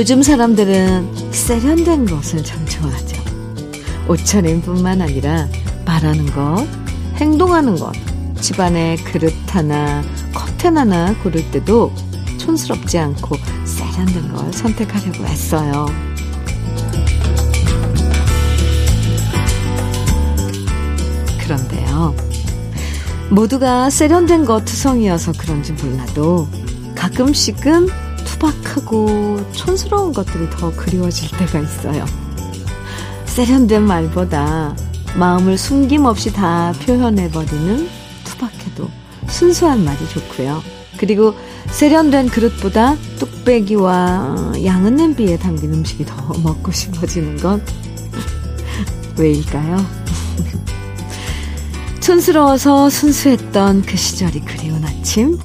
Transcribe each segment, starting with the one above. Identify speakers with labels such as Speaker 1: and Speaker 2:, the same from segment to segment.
Speaker 1: 요즘 사람들은 세련된 것을 참 좋아하죠. 옷차림뿐만 아니라 말하는 것, 행동하는 것, 집안에 그릇 하나, 커튼 하나 고를 때도 촌스럽지 않고 세련된 걸 선택하려고 했어요. 그런데요. 모두가 세련된 것 투성이어서 그런지 몰라도 가끔씩은 투박하고 촌스러운 것들이 더 그리워질 때가 있어요. 세련된 말보다 마음을 숨김없이 다 표현해버리는 투박해도 순수한 말이 좋고요. 그리고 세련된 그릇보다 뚝배기와 양은 냄비에 담긴 음식이 더 먹고 싶어지는 건 왜일까요? 촌스러워서 순수했던 그 시절이 그리운 아침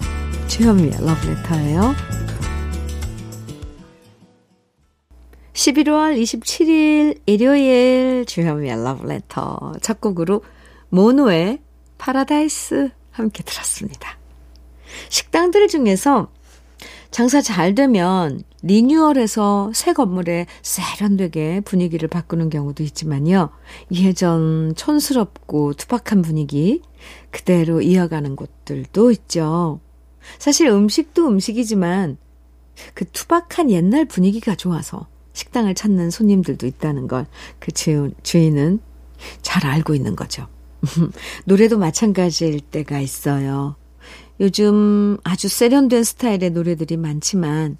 Speaker 1: 주현미의 러브레터예요. 11월 27일 일요일 주현미의 러브레터 첫 곡으로 모노의 파라다이스 함께 들었습니다. 식당들 중에서 장사 잘 되면 리뉴얼해서 새 건물에 세련되게 분위기를 바꾸는 경우도 있지만요. 예전 촌스럽고 투박한 분위기 그대로 이어가는 곳들도 있죠. 사실 음식도 음식이지만 그 투박한 옛날 분위기가 좋아서 식당을 찾는 손님들도 있다는 걸 그 주인은 잘 알고 있는 거죠. 노래도 마찬가지일 때가 있어요. 요즘 아주 세련된 스타일의 노래들이 많지만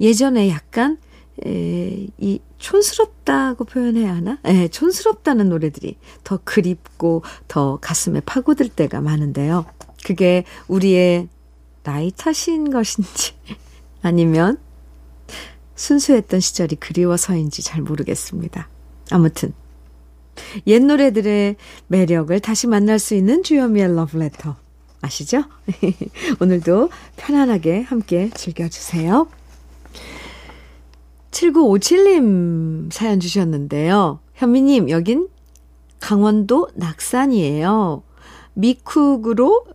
Speaker 1: 예전에 약간 에, 이 촌스럽다고 표현해야 하나? 에, 촌스럽다는 노래들이 더 그립고 더 가슴에 파고들 때가 많은데요. 그게 우리의 나이 탓인 것인지 아니면 순수했던 시절이 그리워서인지 잘 모르겠습니다. 아무튼 옛 노래들의 매력을 다시 만날 수 있는 주요미의 러브레터 아시죠? 오늘도 편안하게 함께 즐겨주세요. 7957님 사연 주셨는데요. 현미님, 여긴 강원도 낙산이에요. 미국으로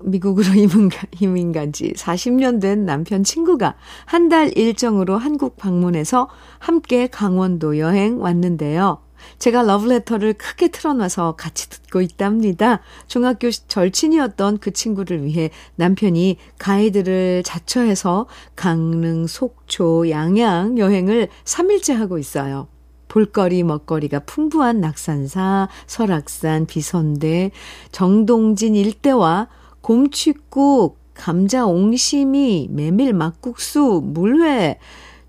Speaker 1: 이민 간지 40년 된 남편 친구가 한 달 일정으로 한국 방문해서 함께 강원도 여행 왔는데요. 제가 러브레터를 크게 틀어놔서 같이 듣고 있답니다. 중학교 절친이었던 그 친구를 위해 남편이 가이드를 자처해서 강릉, 속초, 양양 여행을 3일째 하고 있어요. 볼거리, 먹거리가 풍부한 낙산사, 설악산, 비선대, 정동진 일대와 곰취국, 감자 옹심이, 메밀 막국수, 물회,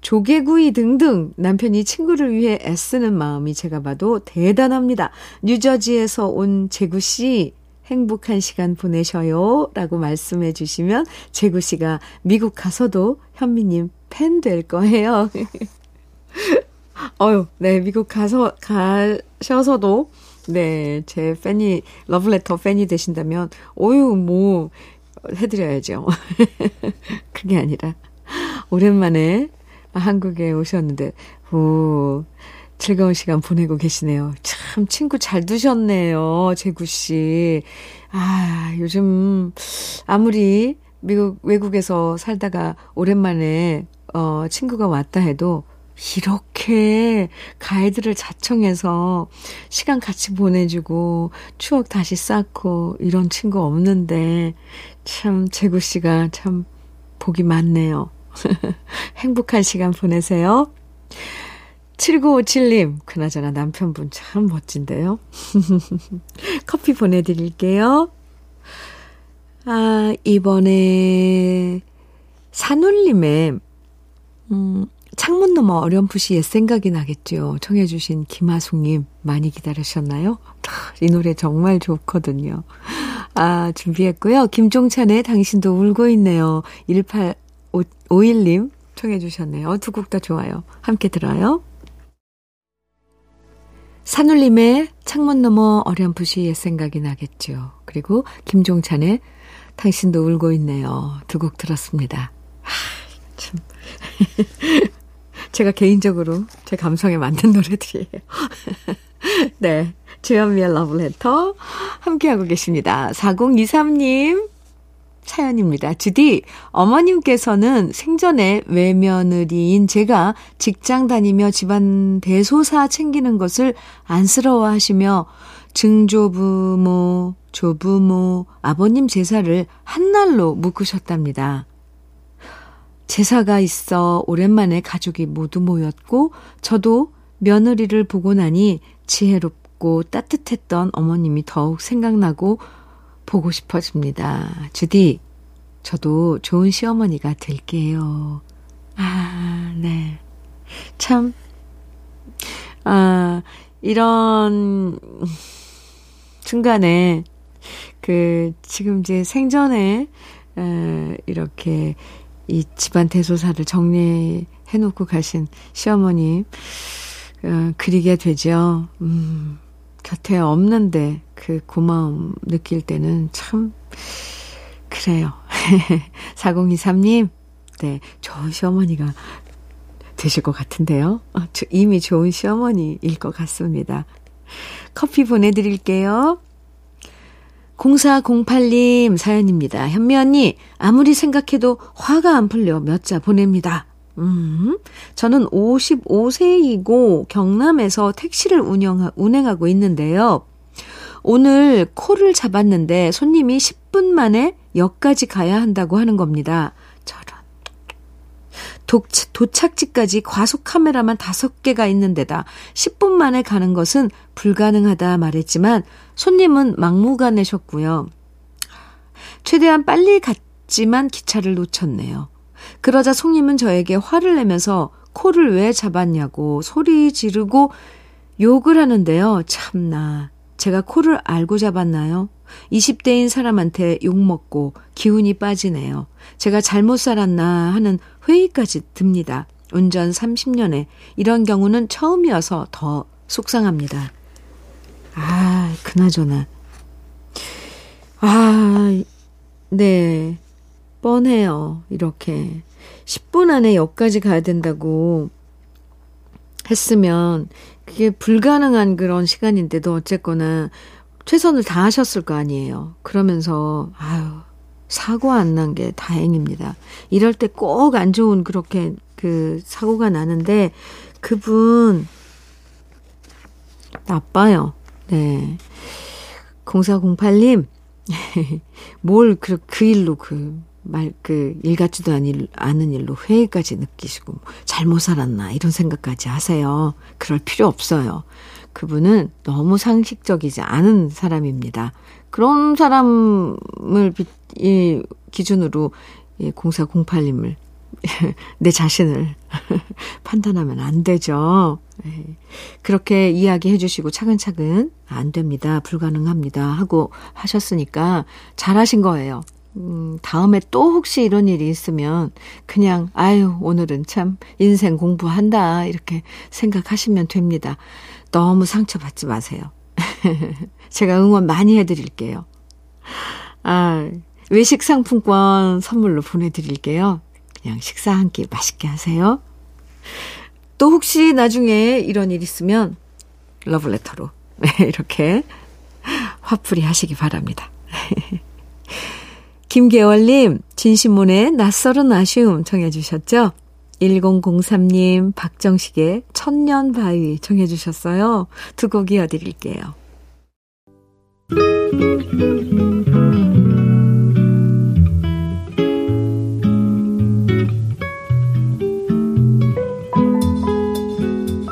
Speaker 1: 조개구이 등등 남편이 친구를 위해 애쓰는 마음이 제가 봐도 대단합니다. 뉴저지에서 온 재구 씨 행복한 시간 보내셔요. 라고 말씀해 주시면 재구 씨가 미국 가서도 현미님 팬 될 거예요. 어유, 네, 미국 가서, 가셔서도, 네, 제 팬이, 러브레터 팬이 되신다면, 어유, 뭐, 해드려야죠. 그게 아니라, 오랜만에 한국에 오셨는데, 오, 즐거운 시간 보내고 계시네요. 참, 친구 잘 두셨네요. 재구씨. 아, 요즘, 아무리 미국, 외국에서 살다가 오랜만에, 어, 친구가 왔다 해도, 이렇게 가이드를 자청해서 시간 같이 보내주고 추억 다시 쌓고 이런 친구 없는데 참 재구 씨가 참 복이 많네요. 행복한 시간 보내세요. 7957님, 그나저나 남편분 참 멋진데요. 커피 보내드릴게요. 아, 이번에 산울님의, 음, 창문 너머 어렴풋이 옛 생각이 나겠죠. 청해주신 김하숙님, 많이 기다리셨나요? 이 노래 정말 좋거든요. 아, 준비했고요. 김종찬의 당신도 울고 있네요. 18, 51님 청해 주셨네요. 두 곡 다 좋아요. 함께 들어요. 산울림의 창문 너머 어렴풋이 옛 생각이 나겠죠. 그리고 김종찬의 당신도 울고 있네요. 두 곡 들었습니다. 하, 참. 제가 개인적으로 제 감성에 맞는 노래들이에요. 네. 주현미의 러브레터 함께하고 계십니다. 4023님 사연입니다. 주디, 어머님께서는 생전에 외며느리인 제가 직장 다니며 집안 대소사 챙기는 것을 안쓰러워 하시며 증조부모, 조부모, 아버님 제사를 한날로 묶으셨답니다. 제사가 있어 오랜만에 가족이 모두 모였고 저도 며느리를 보고 나니 지혜롭고 따뜻했던 어머님이 더욱 생각나고 보고 싶어집니다. 주디, 저도 좋은 시어머니가 될게요. 아, 네. 참, 아, 이런 순간에 그 지금 이제 생전에 에, 이렇게 이 집안 대소사를 정리해 놓고 가신 시어머님 어, 그리게 되죠. 음, 곁에 없는데 그 고마움 느낄 때는 참 그래요. 4023님, 네, 좋은 시어머니가 되실 것 같은데요. 어, 이미 좋은 시어머니일 것 같습니다. 커피 보내드릴게요. 0408님 사연입니다. 현미 언니, 아무리 생각해도 화가 안 풀려 몇 자 보냅니다. 음, 저는 55세이고 경남에서 택시를 운영, 운행하고 있는데요. 오늘 코를 잡았는데 손님이 10분 만에 역까지 가야 한다고 하는 겁니다. 도착지까지 과속 카메라만 5개가 있는 데다 10분 만에 가는 것은 불가능하다 말했지만 손님은 막무가내셨고요. 최대한 빨리 갔지만 기차를 놓쳤네요. 그러자 손님은 저에게 화를 내면서 코를 왜 잡았냐고 소리 지르고 욕을 하는데요. 참나. 제가 코를 알고 잡았나요? 20대인 사람한테 욕먹고 기운이 빠지네요. 제가 잘못 살았나 하는 회의까지 듭니다. 운전 30년에 이런 경우는 처음이어서 더 속상합니다. 아, 그나저나. 아, 네. 뻔해요. 이렇게. 10분 안에 역까지 가야 된다고 했으면 그게 불가능한 그런 시간인데도 어쨌거나 최선을 다하셨을 거 아니에요. 그러면서 아유 사고 안 난 게 다행입니다. 이럴 때 꼭 안 좋은 그렇게 그 사고가 나는데 그분 나빠요. 네. 0408님 뭘 그 그 일로 그 말, 그, 일 같지도 않은, 않은 일로 회의까지 느끼시고, 잘못 살았나, 이런 생각까지 하세요. 그럴 필요 없어요. 그분은 너무 상식적이지 않은 사람입니다. 그런 사람을, 이, 기준으로, 이 0408님을, 내 자신을 판단하면 안 되죠. 예. 그렇게 이야기해 주시고 차근차근 안 됩니다. 불가능합니다. 하고 하셨으니까 잘하신 거예요. 음, 다음에 또 혹시 이런 일이 있으면 그냥, 아유, 오늘은 참 인생 공부한다. 이렇게 생각하시면 됩니다. 너무 상처받지 마세요. 제가 응원 많이 해드릴게요. 아, 외식 상품권 선물로 보내드릴게요. 그냥 식사 한 끼 맛있게 하세요. 또 혹시 나중에 이런 일 있으면 러블레터로 이렇게 화풀이 하시기 바랍니다. 김계월님, 진심문의 낯설은 아쉬움 청해 주셨죠? 1003님, 박정식의 천년 바위 청해주셨어요. 두 곡 이어드릴게요.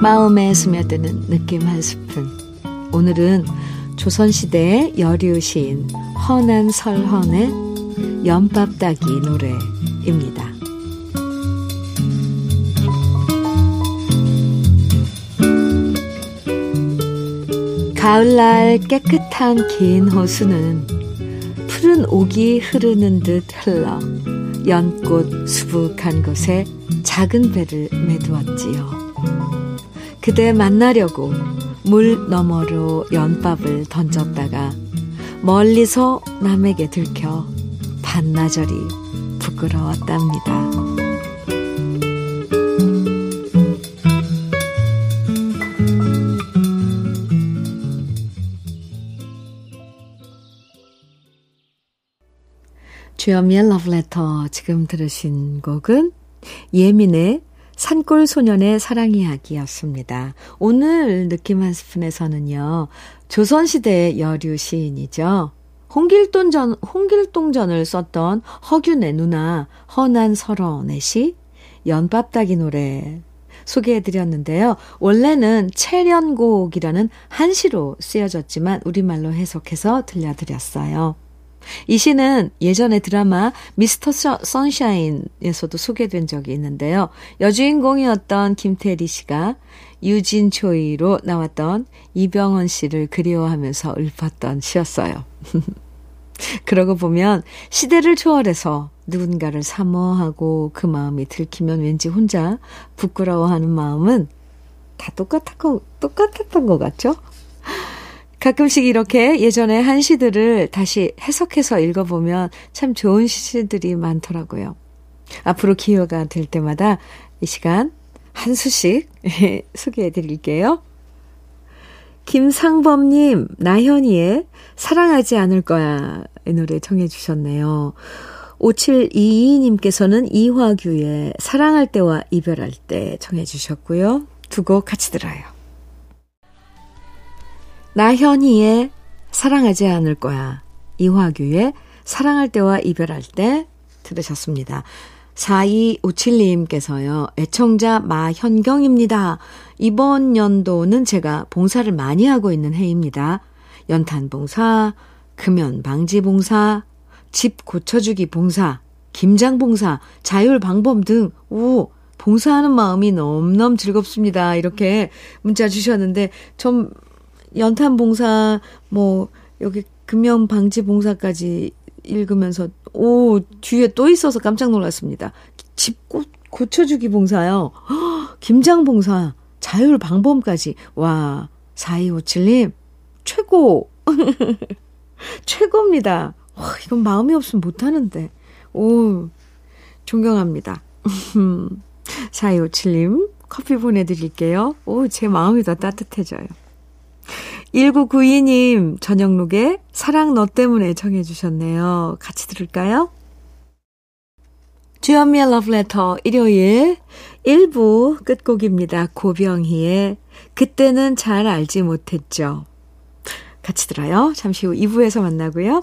Speaker 1: 마음에 스며드는 느낌 한 스푼. 오늘은 조선시대의 여류 시인 허난 설헌의 연밥 따기 노래입니다. 가을날 깨끗한 긴 호수는 푸른 옥이 흐르는 듯 흘러 연꽃 수북한 곳에 작은 배를 매두었지요. 그대 만나려고 물 너머로 연밥을 던졌다가 멀리서 남에게 들켜 반나절이 부끄러웠답니다. 주현미의 러브레터 지금 들으신 곡은 예민의 산골 소년의 사랑 이야기였습니다. 오늘 느낌 한 스푼에서는요. 조선시대의 여류 시인이죠. 홍길동전, 홍길동전을 썼던 허균의 누나 허난 설원의 시 연밥따기 노래 소개해드렸는데요. 원래는 채련곡이라는 한시로 쓰여졌지만 우리말로 해석해서 들려드렸어요. 이 시는 예전에 드라마 미스터 선샤인에서도 소개된 적이 있는데요. 여주인공이었던 김태리 씨가 유진 초이로 나왔던 이병헌 씨를 그리워하면서 읊었던 시였어요. 그러고 보면 시대를 초월해서 누군가를 사모하고 그 마음이 들키면 왠지 혼자 부끄러워하는 마음은 다 똑같았고, 똑같았던 것 같죠? 가끔씩 이렇게 예전에 한 시들을 다시 해석해서 읽어보면 참 좋은 시들이 많더라고요. 앞으로 기회가 될 때마다 이 시간 한 수씩 소개해 드릴게요. 김상범님, 나현이의 사랑하지 않을 거야. 이 노래 정해 주셨네요. 5722님께서는 이화규의 사랑할 때와 이별할 때 정해 주셨고요. 두 곡 같이 들어요. 나현이의 사랑하지 않을 거야. 이화규의 사랑할 때와 이별할 때 들으셨습니다. 4257님께서요, 애청자 마현경입니다. 이번 연도는 제가 봉사를 많이 하고 있는 해입니다. 연탄 봉사, 금연 방지 봉사, 집 고쳐주기 봉사, 김장 봉사, 자율 방법 등, 오, 봉사하는 마음이 넘넘 즐겁습니다. 이렇게 문자 주셨는데, 좀 연탄 봉사, 뭐, 여기 금연 방지 봉사까지 읽으면서, 오, 뒤에 또 있어서 깜짝 놀랐습니다. 집 고, 고쳐주기 봉사요. 허, 김장 봉사, 자율 방범까지. 와, 4257님, 최고! 최고입니다. 와, 이건 마음이 없으면 못하는데. 오, 존경합니다. 4257님, 커피 보내드릴게요. 오, 제 마음이 더 따뜻해져요. 1992님, 저녁룩에 사랑 너 때문에 정해주셨네요. 같이 들을까요? 주현미의 러브레터 일요일 1부 끝곡입니다. 고병희의 그때는 잘 알지 못했죠. 같이 들어요. 잠시 후 2부에서 만나고요.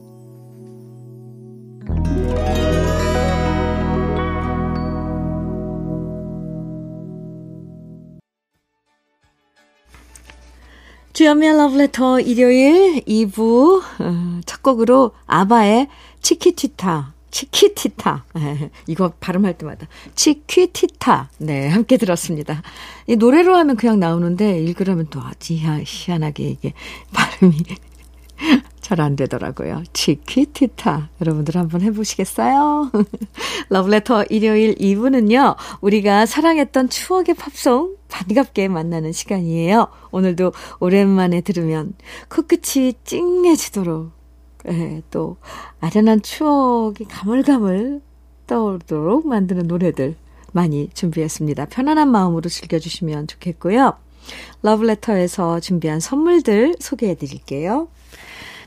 Speaker 1: 주연미의 러브레터 일요일 2부 어, 첫 곡으로 아바의 치키티타 치키티타. 이거 발음할 때마다. 치키티타. 네 함께 들었습니다. 이 노래로 하면 그냥 나오는데 읽으려면 또 아주 희한하게 이게 발음이 잘 안 되더라고요. 치키티타 여러분들 한번 해보시겠어요? 러브레터 일요일 2부는요. 우리가 사랑했던 추억의 팝송 반갑게 만나는 시간이에요. 오늘도 오랜만에 들으면 코끝이 찡해지도록 예, 또 아련한 추억이 가물가물 떠오르도록 만드는 노래들 많이 준비했습니다. 편안한 마음으로 즐겨주시면 좋겠고요. 러브레터에서 준비한 선물들 소개해 드릴게요.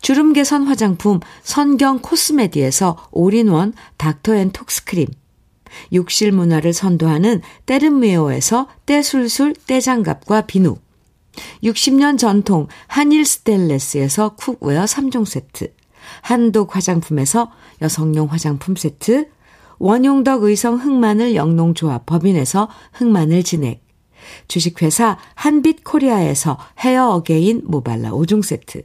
Speaker 1: 주름 개선 화장품 선경 코스메디에서 올인원 닥터앤톡스크림. 욕실 문화를 선도하는 때르메오에서 때술술 때장갑과 비누. 60년 전통 한일 스텐레스에서 cookware 3종 세트, 한독 화장품에서 여성용 화장품 세트, 원용덕 의성 흑마늘 영농조합 법인에서 흑마늘 진액, 주식회사 한빛코리아에서 헤어 어게인 모발라 5종 세트,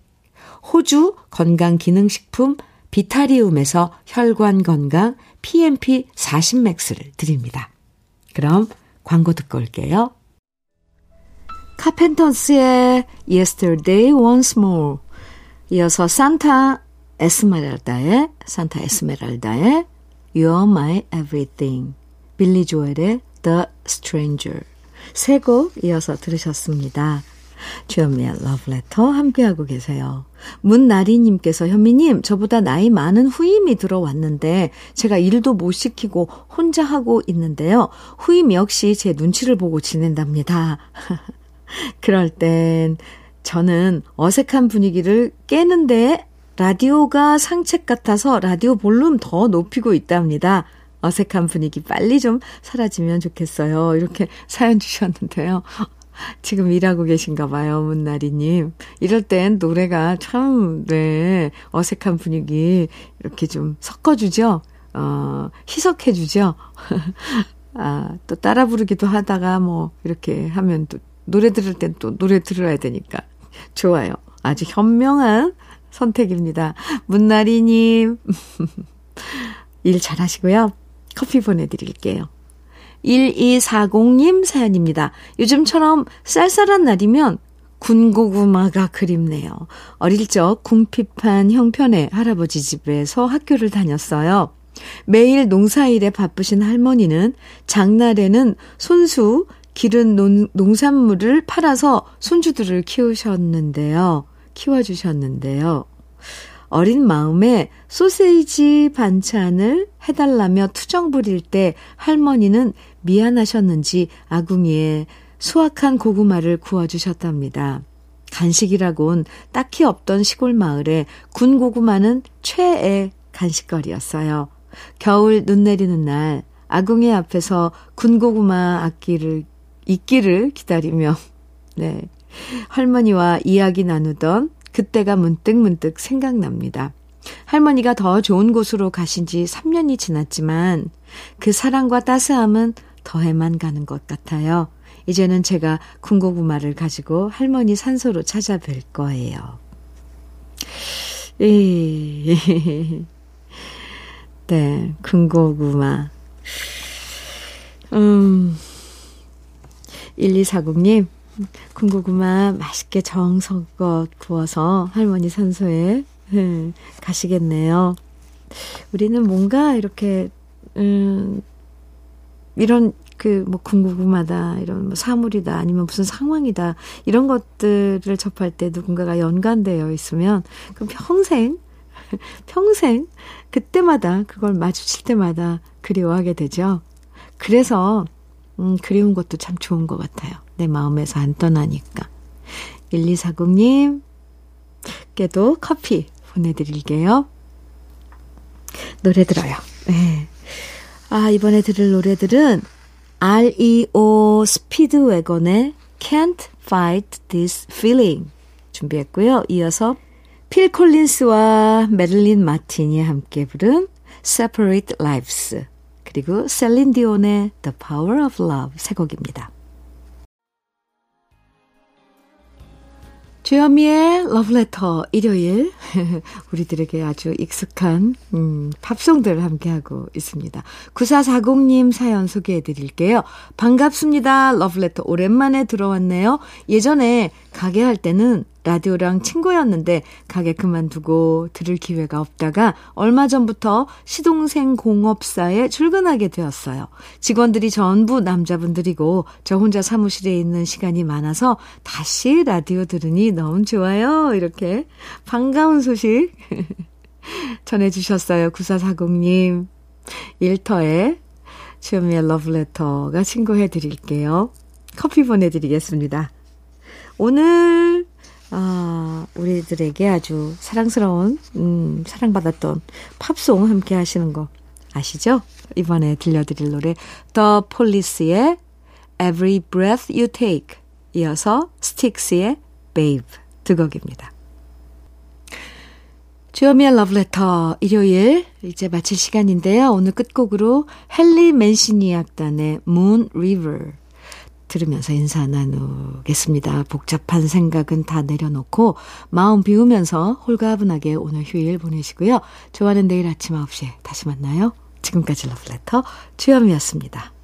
Speaker 1: 호주 건강기능식품 비타리움에서 혈관 건강 PMP 40맥스를 드립니다. 그럼 광고 듣고 올게요. 카펜터스의 Yesterday Once More 이어서 산타 에스메랄다의 산타 에스메랄다의 You're My Everything 빌리 조엘의 The Stranger 세 곡 이어서 들으셨습니다. 주현미의 러브레터 함께하고 계세요. 문나리님께서 현미님 저보다 나이 많은 후임이 들어왔는데 제가 일도 못 시키고 혼자 하고 있는데요. 후임 역시 제 눈치를 보고 지낸답니다. 그럴 땐 저는 어색한 분위기를 깨는데 라디오가 상책 같아서 라디오 볼륨 더 높이고 있답니다. 어색한 분위기 빨리 좀 사라지면 좋겠어요. 이렇게 사연 주셨는데요. 지금 일하고 계신가 봐요, 문나리님. 이럴 땐 노래가 참, 네, 어색한 분위기 이렇게 좀 섞어주죠? 어, 희석해주죠? 아, 또 따라 부르기도 하다가 뭐, 이렇게 하면 또 노래 들을 땐 또 노래 들어야 되니까. 좋아요. 아주 현명한 선택입니다. 문나리님. 일 잘하시고요. 커피 보내드릴게요. 1240님 사연입니다. 요즘처럼 쌀쌀한 날이면 군고구마가 그립네요. 어릴 적 궁핍한 형편의 할아버지 집에서 학교를 다녔어요. 매일 농사일에 바쁘신 할머니는 장날에는 손수 기른 농, 농산물을 팔아서 손주들을 키우셨는데요. 키워주셨는데요. 어린 마음에 소세지 반찬을 해달라며 투정 부릴 때 할머니는 미안하셨는지 아궁이에 수확한 고구마를 구워주셨답니다. 간식이라곤 딱히 없던 시골 마을에 군 고구마는 최애 간식거리였어요. 겨울 눈 내리는 날 아궁이 앞에서 군 고구마 악기를 있기를 기다리며 네 할머니와 이야기 나누던 그때가 문득 문득 생각납니다. 할머니가 더 좋은 곳으로 가신 지 3년이 지났지만 그 사랑과 따스함은 더해만 가는 것 같아요. 이제는 제가 군고구마를 가지고 할머니 산소로 찾아뵐 거예요. 이, 네, 군고구마. 음, 1240님, 군고구마 맛있게 정성껏 구워서 할머니 산소에 네, 가시겠네요. 우리는 뭔가 이렇게 음 이런 그 뭐 군고구마다 이런 뭐 사물이다 아니면 무슨 상황이다 이런 것들을 접할 때 누군가가 연관되어 있으면 그럼 평생 평생 그때마다 그걸 마주칠 때마다 그리워하게 되죠. 그래서 음, 그리운 것도 참 좋은 것 같아요. 내 마음에서 안 떠나니까. 1240님께도 커피 보내드릴게요. 노래 들어요. 네. 아, 이번에 들을 노래들은 REO 스피드웨건의 Can't Fight This Feeling 준비했고요. 이어서 필 콜린스와 메릴린 마틴이 함께 부른 Separate Lives 그리고 셀린 디온의 The Power of Love 세 곡입니다. 주현미의 러브레터 일요일 우리들에게 아주 익숙한 음, 팝송들 함께하고 있습니다. 9440님 사연 소개해 드릴게요. 반갑습니다. 러브레터 오랜만에 들어왔네요. 예전에 가게 할 때는 라디오랑 친구였는데 가게 그만두고 들을 기회가 없다가 얼마 전부터 시동생 공업사에 출근하게 되었어요. 직원들이 전부 남자분들이고 저 혼자 사무실에 있는 시간이 많아서 다시 라디오 들으니 너무 좋아요. 이렇게 반가운 소식 전해주셨어요. 9440님. 일터에 주현미의 러브레터가 친구해 드릴게요. 커피 보내드리겠습니다. 오늘 아, 우리들에게 아주 사랑스러운, 음, 사랑받았던 팝송 함께 하시는 거 아시죠? 이번에 들려드릴 노래, The Police의 Every Breath You Take, 이어서 스틱스의 Babe 두 곡입니다. 주여미의 러브레터 일요일 이제 마칠 시간인데요. 오늘 끝곡으로 헨리 맨시니 악단의 Moon River 들으면서 인사 나누겠습니다. 복잡한 생각은 다 내려놓고 마음 비우면서 홀가분하게 오늘 휴일 보내시고요. 좋아하는 내일 아침 9시에 다시 만나요. 지금까지 러브레터 주현미였습니다.